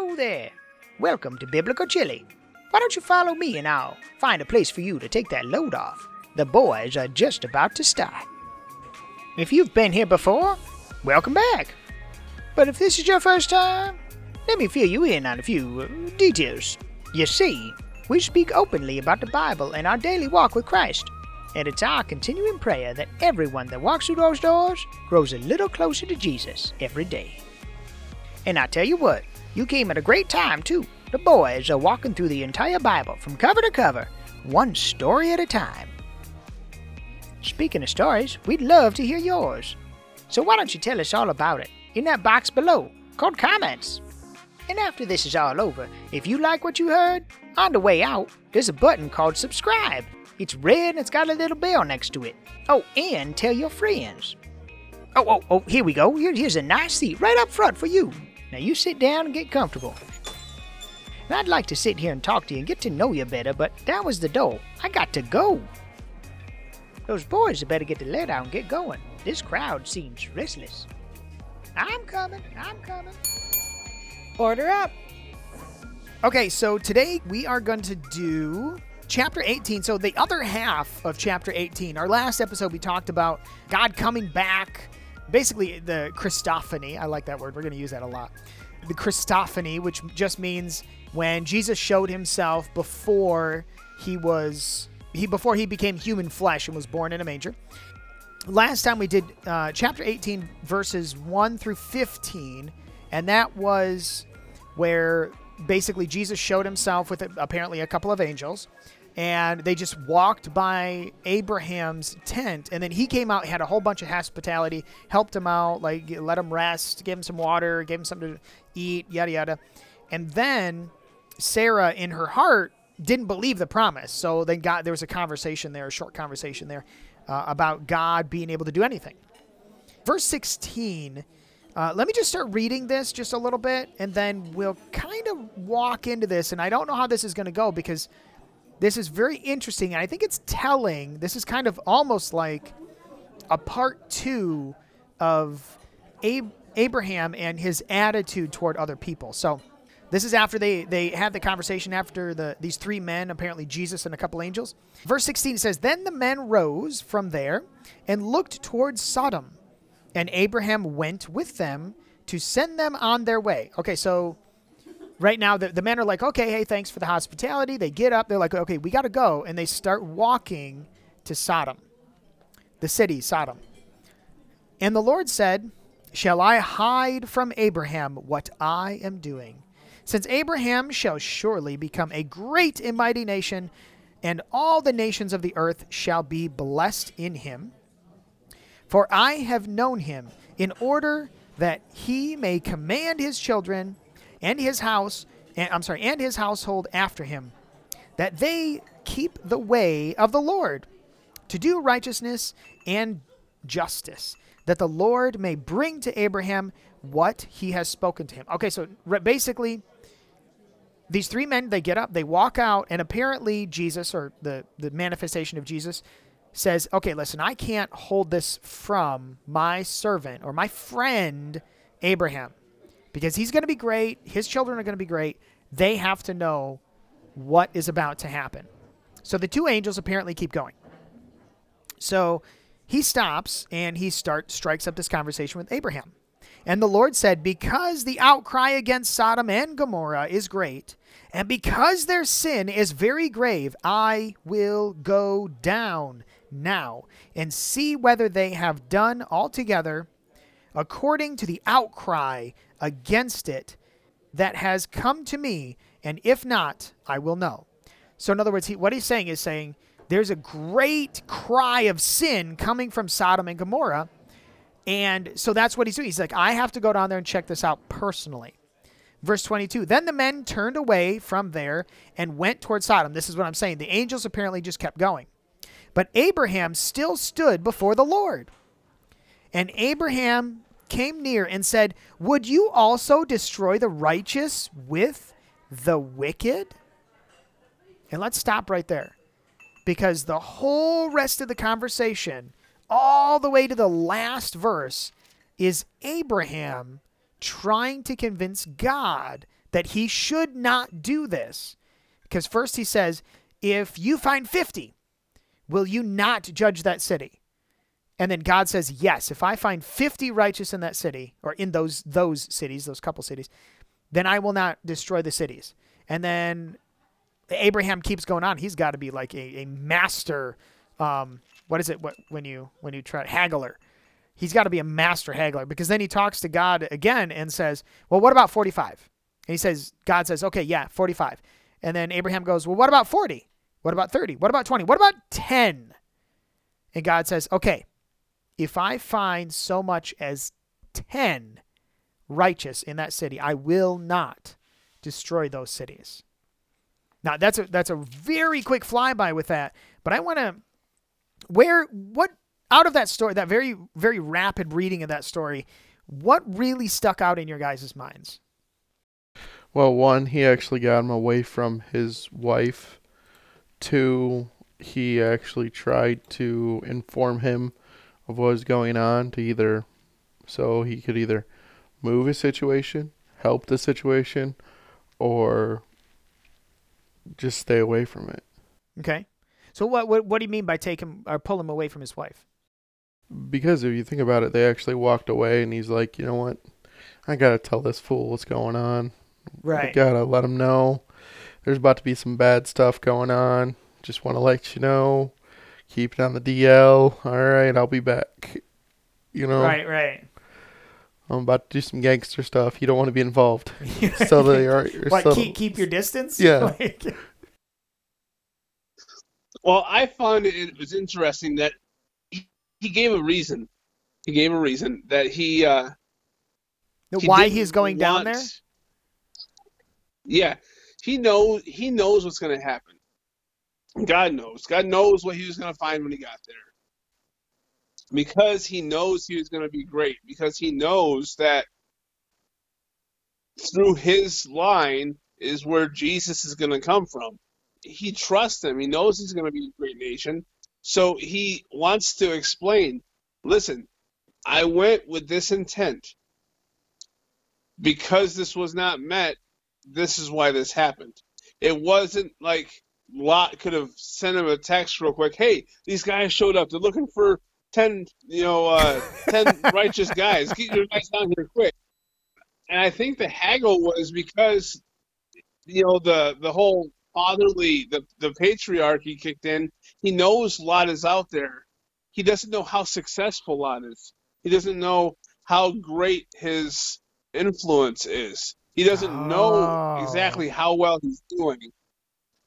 Hello there. Welcome to Biblical Chili. Why don't you follow me and I'll find a place for you to take that load off? The boys are just about to start. If you've been here before, welcome back. But if this is your first time, let me fill you in on a few uh, details. You see, we speak openly about the Bible and our daily walk with Christ. And it's our continuing prayer that everyone that walks through those doors grows a little closer to Jesus every day. And I tell you what, you came at a great time, too. The boys are walking through the entire Bible from cover to cover, one story at a time. Speaking of stories, we'd love to hear yours. So why don't you tell us all about it in that box below called comments? And after this is all over, if you like what you heard, on the way out, there's a button called subscribe. It's red and it's got a little bell next to it. Oh, and tell your friends. Oh, oh, oh, here we go. Here, here's a nice seat right up front for you. Now you sit down and get comfortable. And I'd like to sit here and talk to you and get to know you better, but that was the door. I got to go. Those boys had better get the lead out and get going. This crowd seems restless. I'm coming. I'm coming. Order up. Okay, so today we are going to do chapter 18. So, the other half of chapter 18. Our last episode, we talked about God coming back, basically the Christophany. I like that word. We're going to use that a lot. The Christophany, which just means when Jesus showed himself before he was he before he became human flesh and was born in a manger. Last time we did uh, chapter 18 verses 1 through 15 and that was where basically Jesus showed himself with apparently a couple of angels and they just walked by Abraham's tent. And then he came out had a whole bunch of hospitality helped him out like let him rest gave him some water gave him something to eat yada yada. And then Sarah in her heart didn't believe the promise. So then God there was a conversation there a short conversation there uh, about God being able to do anything. Verse 16 uh, let me just start reading this just a little bit and then we'll kind of walk into this and I don't know how this is going to go because this is very interesting, and I think it's telling. This is kind of almost like a part two of Ab- Abraham and his attitude toward other people. So, this is after they they had the conversation after the these three men, apparently Jesus and a couple angels. Verse 16 says, "Then the men rose from there and looked towards Sodom, and Abraham went with them to send them on their way." Okay, so right now the, the men are like okay hey thanks for the hospitality. They get up. They're like okay we got to go. And they start walking to sodom the city sodom. And the lord said shall i hide from abraham what i am doing? Since abraham shall surely become a great and mighty nation and all the nations of the earth shall be blessed in him. For i have known him in order that he may command his children and his house, and, I'm sorry, and his household after him, that they keep the way of the Lord to do righteousness and justice, that the Lord may bring to Abraham what he has spoken to him. Okay, so basically, these three men they get up, they walk out, and apparently Jesus or the the manifestation of Jesus says, "Okay, listen, I can't hold this from my servant or my friend Abraham because he's going to be great. His children are going to be great. They have to know what is about to happen. So the two angels apparently keep going. So he stops and he starts strikes up this conversation with Abraham. And the Lord said, Because the outcry against Sodom and Gomorrah is great, and because their sin is very grave, I will go down now and see whether they have done altogether according to the outcry against it that has come to me, and if not, I will know. So, in other words, he, what he's saying is saying there's a great cry of sin coming from Sodom and Gomorrah. And so that's what he's doing. He's like, I have to go down there and check this out personally. Verse 22 Then the men turned away from there and went toward Sodom. This is what I'm saying. The angels apparently just kept going. But Abraham still stood before the Lord. And Abraham came near and said, Would you also destroy the righteous with the wicked? And let's stop right there. Because the whole rest of the conversation, all the way to the last verse, is Abraham trying to convince God that he should not do this. Because first he says, If you find 50, will you not judge that city? And then God says, Yes, if I find 50 righteous in that city, or in those those cities, those couple cities, then I will not destroy the cities. And then Abraham keeps going on. He's got to be like a, a master. Um, what is it? What when you when you try haggler? He's got to be a master haggler because then he talks to God again and says, "Well, what about 45?" And he says, God says, "Okay, yeah, 45." And then Abraham goes, "Well, what about 40? What about 30? What about 20? What about 10?" And God says, "Okay, if I find so much as 10 righteous in that city, I will not destroy those cities." Now that's a that's a very quick flyby with that, but I want to where what out of that story, that very very rapid reading of that story, what really stuck out in your guys' minds? Well, one, he actually got him away from his wife. Two, he actually tried to inform him of what was going on to either so he could either move his situation, help the situation, or just stay away from it. Okay. So what what what do you mean by take him or pull him away from his wife? Because if you think about it, they actually walked away, and he's like, you know what? I gotta tell this fool what's going on. Right. I gotta let him know. There's about to be some bad stuff going on. Just want to let you know. Keep it on the DL. All right, I'll be back. You know, Right, right. I'm about to do some gangster stuff. You don't want to be involved. so they are. what so- keep keep your distance? Yeah. Like- Well, I found it, it was interesting that he, he gave a reason. He gave a reason that he uh, he why he's going down there? Yeah, he knows he knows what's going to happen. God knows. God knows what he was going to find when he got there. Because he knows he was going to be great. Because he knows that through his line is where Jesus is going to come from. He trusts him. He knows he's going to be a great nation. So he wants to explain listen, I went with this intent. Because this was not met, this is why this happened. It wasn't like Lot could have sent him a text real quick. Hey, these guys showed up. They're looking for ten, you know, uh, ten righteous guys. Get your guys down here quick. And I think the haggle was because, you know, the the whole fatherly, the the patriarchy kicked in. He knows Lot is out there. He doesn't know how successful Lot is. He doesn't know how great his influence is. He doesn't Oh. know exactly how well he's doing.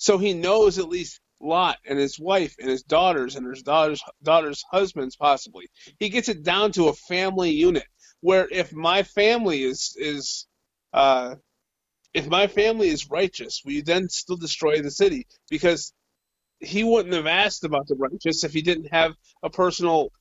So he knows at least Lot and his wife and his daughters and his daughters daughters' husbands possibly. He gets it down to a family unit where if my family is is uh, if my family is righteous, will you then still destroy the city? Because he wouldn't have asked about the righteous if he didn't have a personal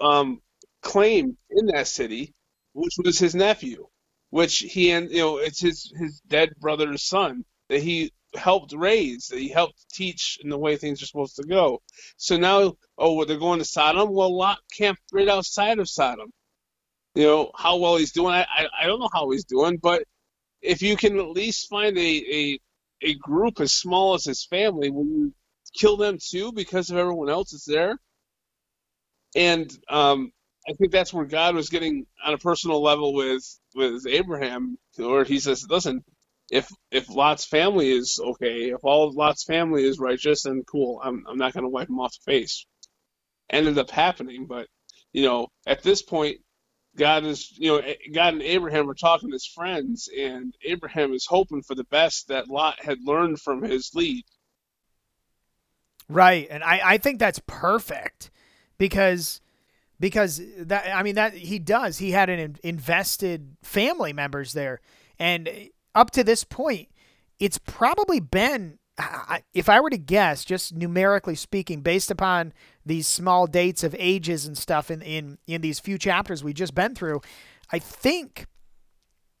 um, claim in that city, which was his nephew, which he and you know it's his his dead brother's son that he helped raise, that he helped teach in the way things are supposed to go. So now, oh, well, they're going to Sodom. Well, Lot camped right outside of Sodom. You know how well he's doing. I I, I don't know how he's doing, but if you can at least find a a a group as small as his family, will you kill them too because of everyone else that's there? And um, I think that's where God was getting on a personal level with with Abraham, where he says, "Listen, if if Lot's family is okay, if all of Lot's family is righteous, then cool. I'm I'm not to wipe him off the face." Ended up happening, but you know, at this point, God is you know God and Abraham are talking as friends, and Abraham is hoping for the best that Lot had learned from his lead. Right, and I, I think that's perfect because because that I mean that he does he had an invested family members there, and up to this point, it's probably been if I were to guess, just numerically speaking, based upon these small dates of ages and stuff in in in these few chapters we've just been through, I think.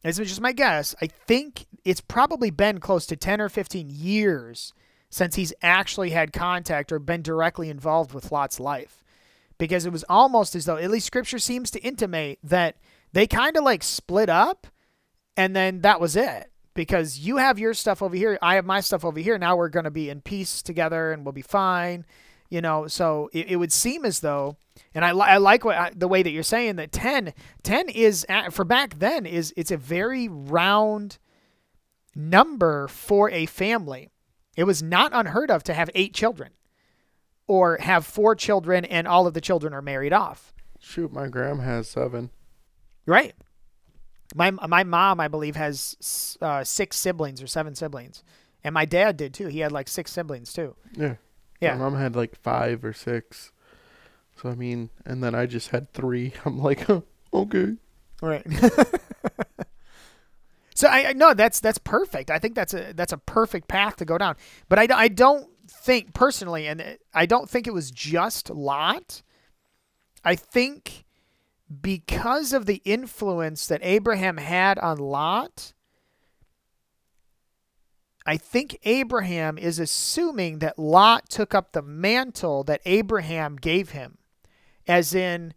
This is just my guess. I think it's probably been close to 10 or 15 years since he's actually had contact or been directly involved with Lot's life. Because it was almost as though, at least scripture seems to intimate that they kind of like split up and then that was it. because you have your stuff over here, I have my stuff over here. Now we're going to be in peace together and we'll be fine. You know, so it, it would seem as though, and I, li- I like what I, the way that you're saying that 10, 10 is for back then is it's a very round number for a family. It was not unheard of to have eight children or have four children and all of the children are married off. Shoot, my gram has seven. Right. My my mom, I believe, has uh, six siblings or seven siblings, and my dad did too. He had like six siblings too. Yeah. Yeah. My mom had like five or six. So I mean, and then I just had three. I'm like, huh, okay. Right. so I I- no, that's that's perfect. I think that's a that's a perfect path to go down. But I, I don't think personally, and I don't think it was just Lot. I think because of the influence that Abraham had on Lot, I think Abraham is assuming that Lot took up the mantle that Abraham gave him, as in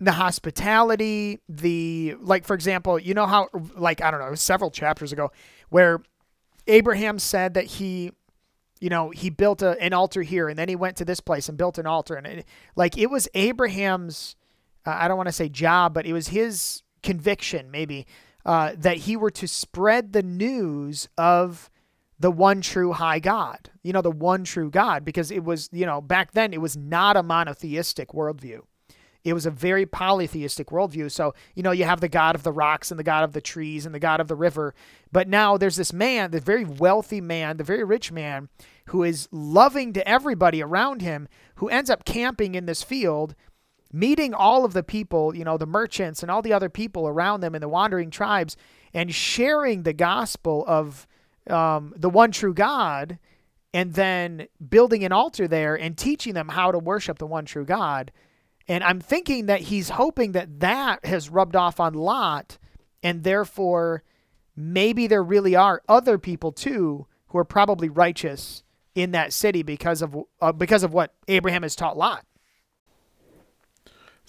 the hospitality, the like for example, you know how like I don't know, several chapters ago where Abraham said that he you know, he built a, an altar here and then he went to this place and built an altar and it, like it was Abraham's I don't want to say job, but it was his conviction maybe uh, that he were to spread the news of the one true high God, you know, the one true God, because it was, you know, back then it was not a monotheistic worldview. It was a very polytheistic worldview. So, you know, you have the God of the rocks and the God of the trees and the God of the river. But now there's this man, the very wealthy man, the very rich man, who is loving to everybody around him, who ends up camping in this field, meeting all of the people, you know, the merchants and all the other people around them in the wandering tribes, and sharing the gospel of um, the one true God, and then building an altar there and teaching them how to worship the one true God. And I'm thinking that he's hoping that that has rubbed off on Lot, and therefore maybe there really are other people too who are probably righteous in that city because of uh, because of what Abraham has taught Lot.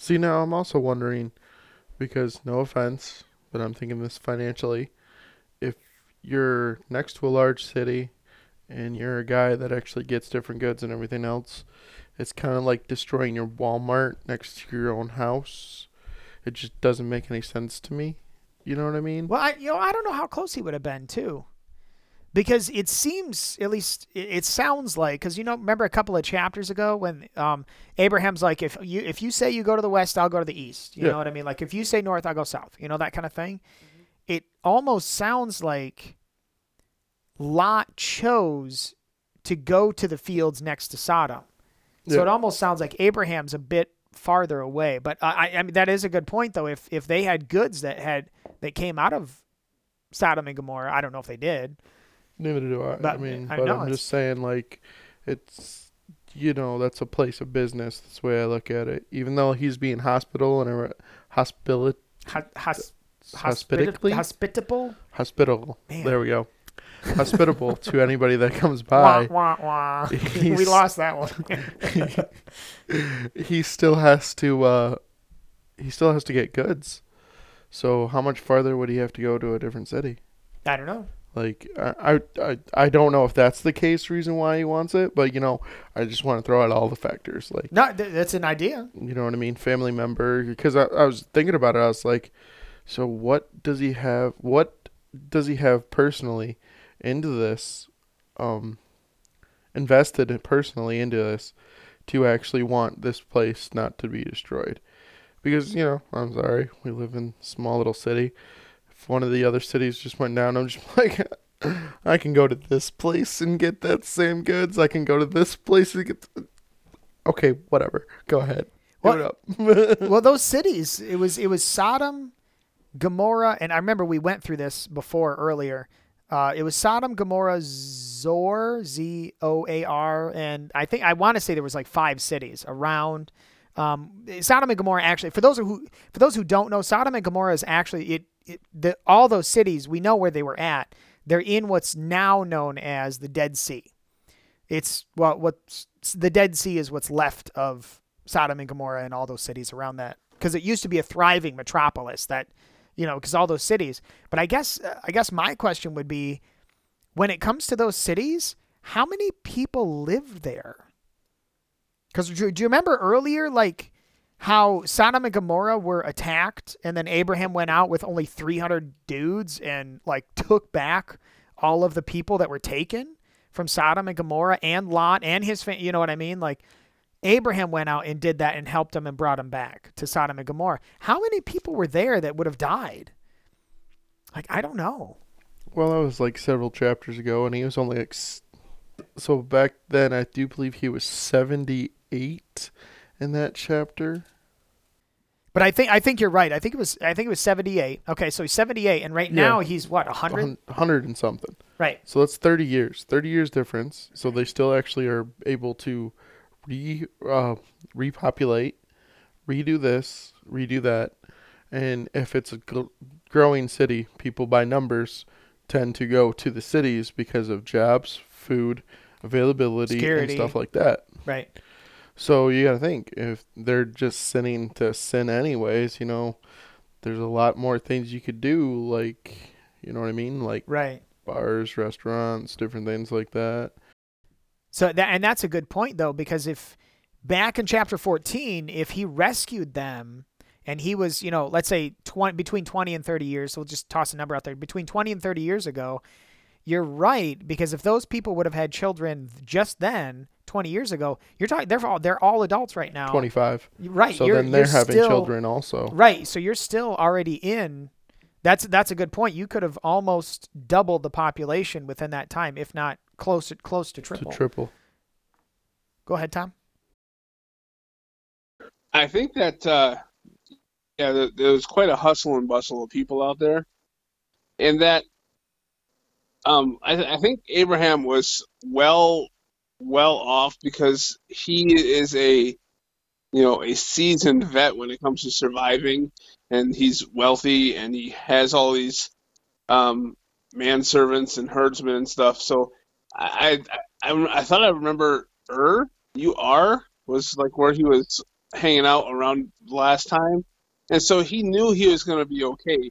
See, now I'm also wondering, because no offense, but I'm thinking this financially. If you're next to a large city and you're a guy that actually gets different goods and everything else, it's kind of like destroying your Walmart next to your own house. It just doesn't make any sense to me. You know what I mean? Well, I you know I don't know how close he would have been too, because it seems at least it, sounds like because you know remember a couple of chapters ago when um, Abraham's like if you if you say you go to the west I'll go to the east you Yeah. know what I mean like if you say north I'll go south you know that kind of thing. It almost sounds like Lot chose to go to the fields next to Sodom. So it almost sounds like Abraham's a bit farther away. But I- I mean, that is a good point, though. If if they had goods that had that came out of Sodom and Gomorrah, I don't know if they did. Neither do I. I mean, I but know I'm just saying, like, it's you know that's a place of business. That's the way I look at it. Even though he's being hospital and a hospital Hos, hos, uh, hospitably hospitable. hospitable. Man. There we go. Hospitable to anybody that comes by. wah, wah. we lost that one. he still has to. uh He still has to get goods. So how much farther would he have to go to a different city? I don't know. Like I, I, I, don't know if that's the case reason why he wants it, but you know, I just want to throw out all the factors. Like No, th- that's an idea. you know what I mean, family member. Because I, I was thinking about it, I was like, so what does he have? What does he have personally into this? Um, invested personally into this to actually want this place not to be destroyed. Because you know, I'm sorry, we live in a small little city. If one of the other cities just went down, I'm just like, I can go to this place and get that same goods. I can go to this place and get. Okay, whatever. Go ahead. Well- up. well, those cities. It was it was Sodom, Gomorrah, and I remember we went through this before earlier. Uh, it was Sodom, Gomorrah, Zoar, Z O A R, and I think I want to say there was like five cities around. Um, Sodom and Gomorrah actually, for those who for those who don't know, Sodom and Gomorrah is actually it. It the, all those cities we know where they were at. They're in what's now known as the Dead Sea. It's well, what's the Dead Sea is what's left of Sodom and Gomorrah and all those cities around that, because it used to be a thriving metropolis that you know, because all those cities. But I guess uh, I guess my question would be, when it comes to those cities, how many people live there? Because do, do you remember earlier, like how Sodom and Gomorrah were attacked, and then Abraham went out with only 300 dudes and like took back all of the people that were taken from Sodom and Gomorrah and Lot and his family. You know what I mean? Like Abraham went out and did that and helped them and brought them back to Sodom and Gomorrah. How many people were there that would have died? Like I don't know. Well, that was like several chapters ago, and he was only like. So back then, I do believe he was 78 in that chapter. But I think I think you're right. I think it was I think it was 78. Okay, so he's 78 and right Yeah. now he's what, 100? 100 100 and something. Right. So that's 30 years. 30 years difference. So they still actually are able to re uh, repopulate, redo this, redo that. And if it's a growing city, people by numbers tend to go to the cities because of jobs, food, availability, Security. and stuff like that. Right. So you got to think if they're just sinning to sin anyways, you know, there's a lot more things you could do like, you know what I mean? Like Right. bars, restaurants, different things like that. So that and that's a good point though because if back in chapter 14 if he rescued them and he was, you know, let's say 20 between 20 and 30 years, so we'll just toss a number out there, between 20 and 30 years ago, you're right because if those people would have had children just then, 20 years ago, you're talking they're all they're all adults right now. 25. Right. So you're, then they're having still- children also. Right. So you're still already in. That's that's a good point. You could have almost doubled the population within that time, if not close close to triple. To triple. Go ahead, Tom. I think that uh, yeah, there, there was quite a hustle and bustle of people out there, and that um, I, th- I think Abraham was well well off because he is a you know a seasoned vet when it comes to surviving, and he's wealthy and he has all these um, manservants and herdsmen and stuff. So I I, I, I thought I remember Ur, U R was like where he was hanging out around last time, and so he knew he was going to be okay,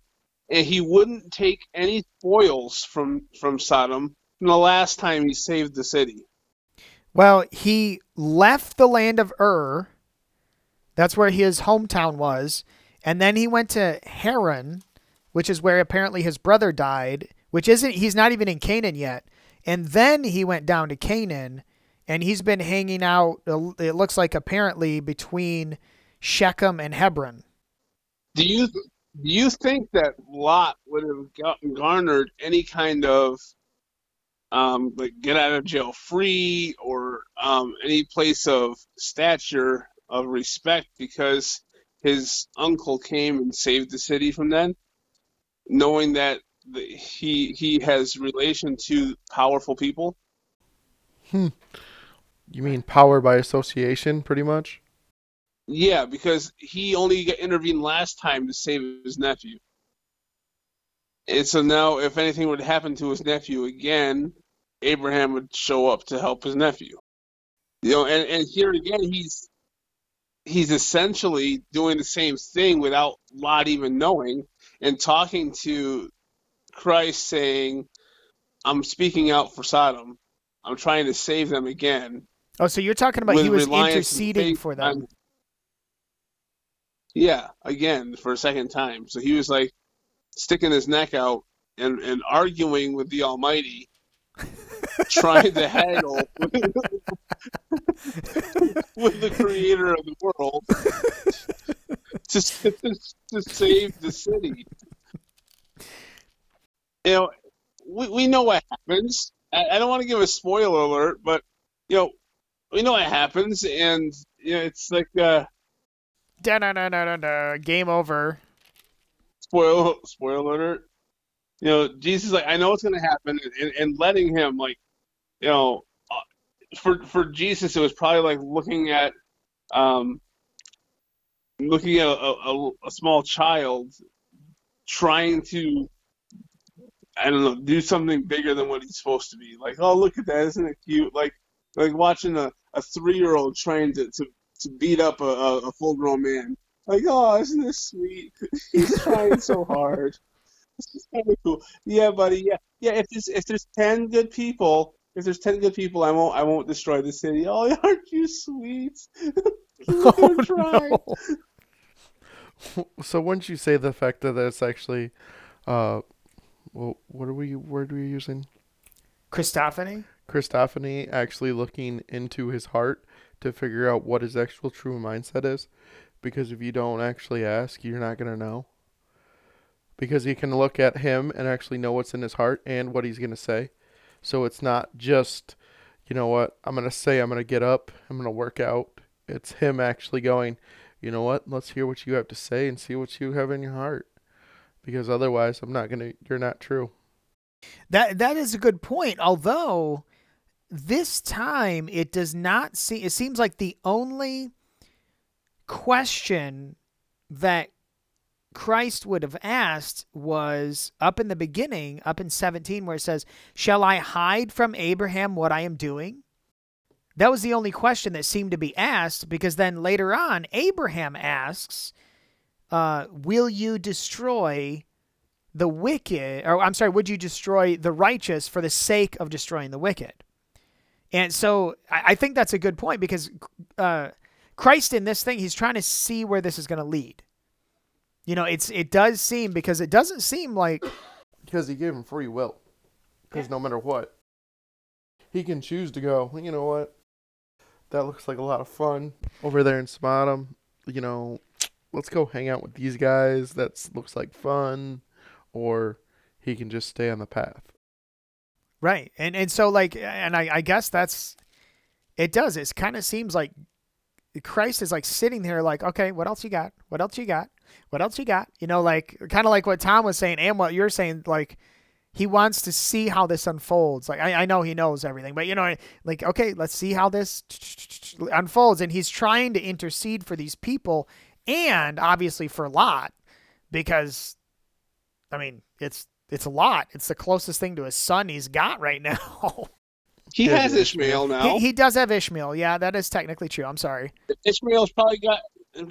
and he wouldn't take any spoils from from Sodom from the last time he saved the city. Well, he left the land of Ur. That's where his hometown was. And then he went to Haran, which is where apparently his brother died, which isn't, he's not even in Canaan yet. And then he went down to Canaan and he's been hanging out, it looks like apparently between Shechem and Hebron. Do you do you think that Lot would have garnered any kind of um, like get out of jail free or um, any place of stature of respect because his uncle came and saved the city from then, knowing that the, he he has relation to powerful people. You mean power by association, pretty much? Yeah, because he only got intervened last time to save his nephew. And so now, if anything would happen to his nephew again, Abraham would show up to help his nephew. You know, and, and here again, he's he's essentially doing the same thing without Lot even knowing, and talking to Christ, saying, "I'm speaking out for Sodom. I'm trying to save them again." Oh, so you're talking about he was interceding for them. Yeah, again for a second time. So he was like sticking his neck out and, and arguing with the Almighty, trying to haggle with the Creator of the world to, to, to save the city. You know, we, we know what happens. I, I don't want to give a spoiler alert, but you know, we know what happens, and you know, it's like uh, Da-da-da-da-da-da. Game over. spoil spoiler alert. You know, Jesus like, I know going to happen, and, and letting him like, you know, uh, for for Jesus, it was probably like looking at, um, looking at a, a, a small child trying to, I don't know, do something bigger than what he's supposed to be. Like, oh, look at that, isn't it cute? Like, like watching a, a three year old trying to, to to beat up a, a, a full grown man. Like, oh, isn't this sweet? He's trying so hard. This is kind of cool. Yeah, buddy. Yeah, yeah. If there's if there's ten good people, if there's ten good people, I won't I won't destroy the city. Oh, aren't you sweet? Look at her. So wouldn't you say the fact that it's actually, uh, well, what are we word are we using? Christophany? Christophany actually looking into his heart to figure out what his actual true mindset is. Because if you don't actually ask, you're not gonna know. Because you can look at him and actually know what's in his heart and what he's gonna say. So it's not just, you know what, I'm gonna say I'm gonna get up, I'm gonna work out. It's him actually going, you know what, let's hear what you have to say and see what you have in your heart. Because otherwise I'm not gonna you're not true. That that is a good point. Although this time it does not seem it seems like the only question that Christ would have asked was up in the beginning, up in 17 where it says, "Shall I hide from Abraham what I am doing?" That was the only question that seemed to be asked because then later on Abraham asks, uh, "Will you destroy the wicked, or I'm sorry, would you destroy the righteous for the sake of destroying the wicked? And so I, I think that's a good point because uh, Christ in this thing, he's trying to see where this is going to lead. You know, it's it does seem because it doesn't seem like Because he gave him free will. Because no matter what, he can choose to go, you know what? That looks like a lot of fun over there in Sodom. You know, let's go hang out with these guys. That looks like fun. Or he can just stay on the path. Right, and and so like, and I, I guess that's it. Does it kind of seems like Christ is like sitting there, like, okay, what else you got? What else you got? What else you got? You know, like kind of like what Tom was saying and what you're saying, like he wants to see how this unfolds. Like I, I know he knows everything, but you know, like okay, let's see how this unfolds, and he's trying to intercede for these people and obviously for Lot because, I mean, it's it's a lot. It's the closest thing to a son he's got right now. He Yeah, has Ishmael now. he, he does have Ishmael. Yeah, that is technically true. I'm sorry. Ishmael's probably got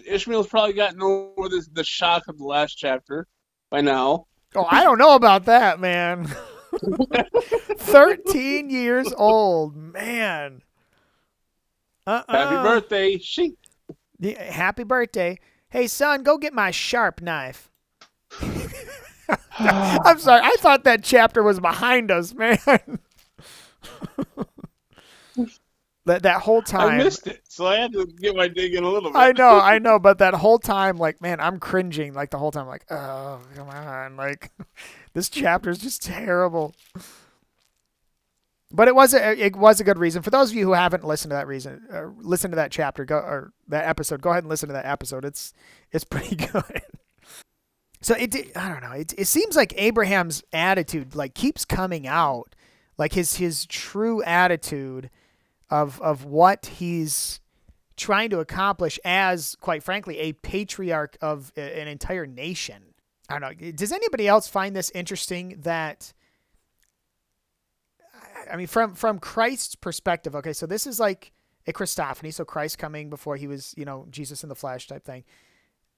Ishmael's probably gotten over the, the shock of the last chapter by now. Oh, I don't know about that, man. 13 years old, man. Uh-uh. Happy birthday, she. Yeah, happy birthday. Hey, son, go get my sharp knife. I'm sorry. I thought that chapter was behind us, man. that that whole time. I missed it, so I had to get my dig in a little bit. I know, I know, but that whole time, like, man, I'm cringing. Like the whole time, like, oh, come on, like, this chapter is just terrible. But it was a it was a good reason for those of you who haven't listened to that reason, uh, listen to that chapter, go or that episode. Go ahead and listen to that episode. It's it's pretty good. So it I don't know. It it seems like Abraham's attitude like keeps coming out, like his his true attitude of of what he's trying to accomplish as, quite frankly, a patriarch of an entire nation. I don't know. Does anybody else find this interesting that I mean from from Christ's perspective, okay, so this is like a Christophany, so Christ coming before he was, you know, Jesus in the flesh type thing.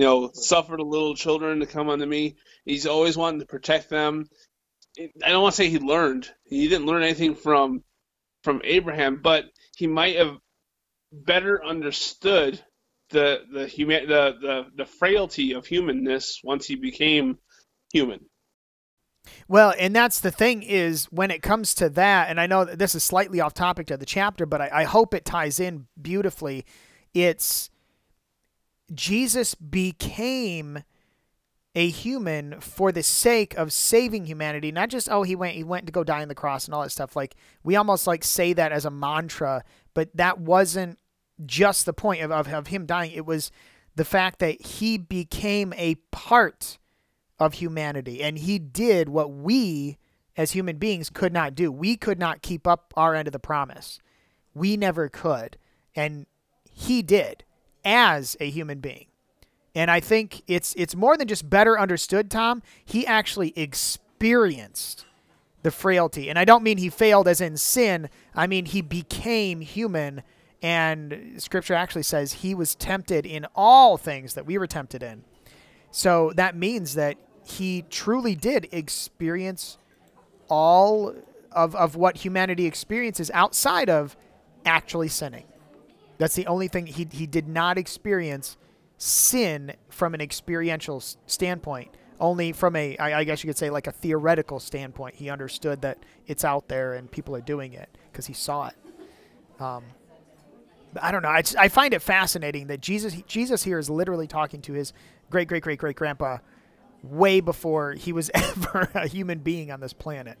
You know, suffer the little children to come unto me. He's always wanting to protect them. I don't want to say he learned. He didn't learn anything from from Abraham, but he might have better understood the the human the, the the frailty of humanness once he became human. Well, and that's the thing is when it comes to that, and I know this is slightly off topic to the chapter, but I, I hope it ties in beautifully. It's Jesus became a human for the sake of saving humanity, not just oh he went he went to go die on the cross and all that stuff. Like we almost like say that as a mantra, but that wasn't just the point of, of, of him dying. It was the fact that he became a part of humanity, and he did what we as human beings could not do. We could not keep up our end of the promise. We never could. And he did as a human being. And I think it's it's more than just better understood, Tom. He actually experienced the frailty. And I don't mean he failed as in sin. I mean he became human and scripture actually says he was tempted in all things that we were tempted in. So that means that he truly did experience all of, of what humanity experiences outside of actually sinning. That's the only thing he, he did not experience sin from an experiential standpoint. Only from a, I, I guess you could say, like a theoretical standpoint. He understood that it's out there and people are doing it because he saw it. Um, I don't know. I, I find it fascinating that Jesus Jesus here is literally talking to his great great great great grandpa way before he was ever a human being on this planet.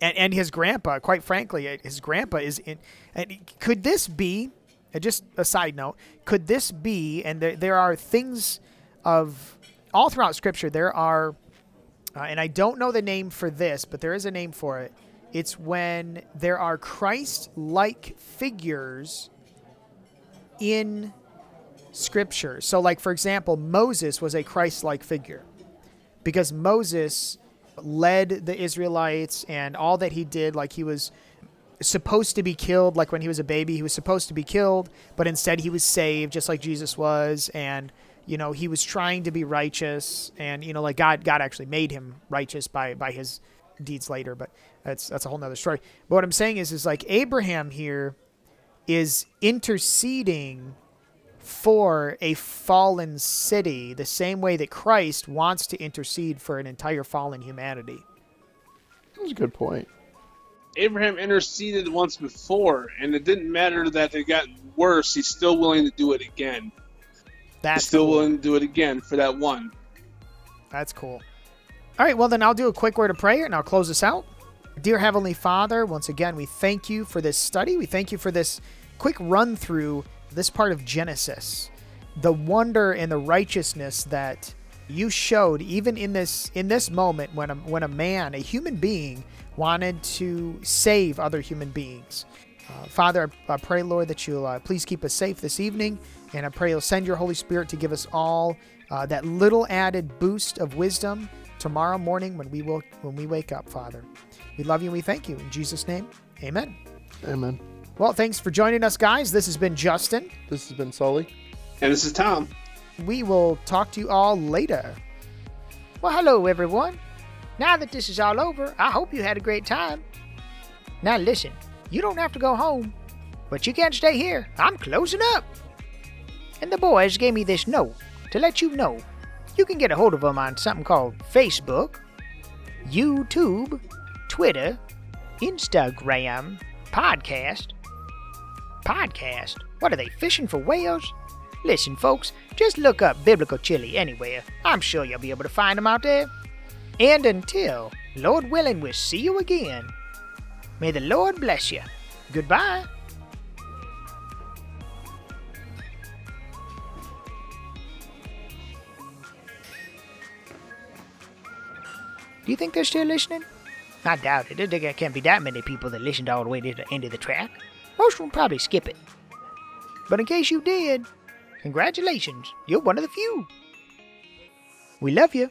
And, and his grandpa, quite frankly, his grandpa is in. And could this be, just a side note, could this be, and there, there are things of, all throughout Scripture, there are, uh, and I don't know the name for this, but there is a name for it. It's when there are Christ like figures in Scripture. So, like, for example, Moses was a Christ like figure because Moses led the Israelites and all that he did, like he was supposed to be killed, like when he was a baby, he was supposed to be killed, but instead he was saved, just like Jesus was, and you know he was trying to be righteous, and you know like God, God actually made him righteous by by his deeds later, but that's that's a whole nother story. But what I'm saying is, is like Abraham here is interceding for a fallen city the same way that Christ wants to intercede for an entire fallen humanity. That's a good point. Abraham interceded once before, and it didn't matter that it got worse. He's still willing to do it again. That's he's still cool. willing to do it again for that one. That's cool. All right, well, then I'll do a quick word of prayer and I'll close this out. Dear Heavenly Father, once again, we thank you for this study. We thank you for this quick run through this part of Genesis, the wonder and the righteousness that you showed even in this in this moment when a, when a man, a human being, wanted to save other human beings. Uh, Father, I, I, pray, Lord, that you'll uh, please keep us safe this evening, and I pray you'll send your Holy Spirit to give us all uh, that little added boost of wisdom tomorrow morning when we will when we wake up, Father. We love you and we thank you in Jesus' name. Amen. Amen. Well, thanks for joining us, guys. This has been Justin. This has been Sully. And this is Tom. We will talk to you all later. Well, hello, everyone. Now that this is all over, I hope you had a great time. Now, listen, you don't have to go home, but you can't stay here. I'm closing up. And the boys gave me this note to let you know you can get a hold of them on something called Facebook, YouTube, Twitter, Instagram, podcast. Podcast? What are they, fishing for whales? Listen, folks, just look up Biblical Chili anywhere. I'm sure you'll be able to find them out there. And until, Lord willing, we'll see you again. May the Lord bless you. Goodbye. Do you think they're still listening? I doubt it. There can't be that many people that listened all the way to the end of the track. Most will probably skip it. But in case you did, congratulations, you're one of the few. We love you.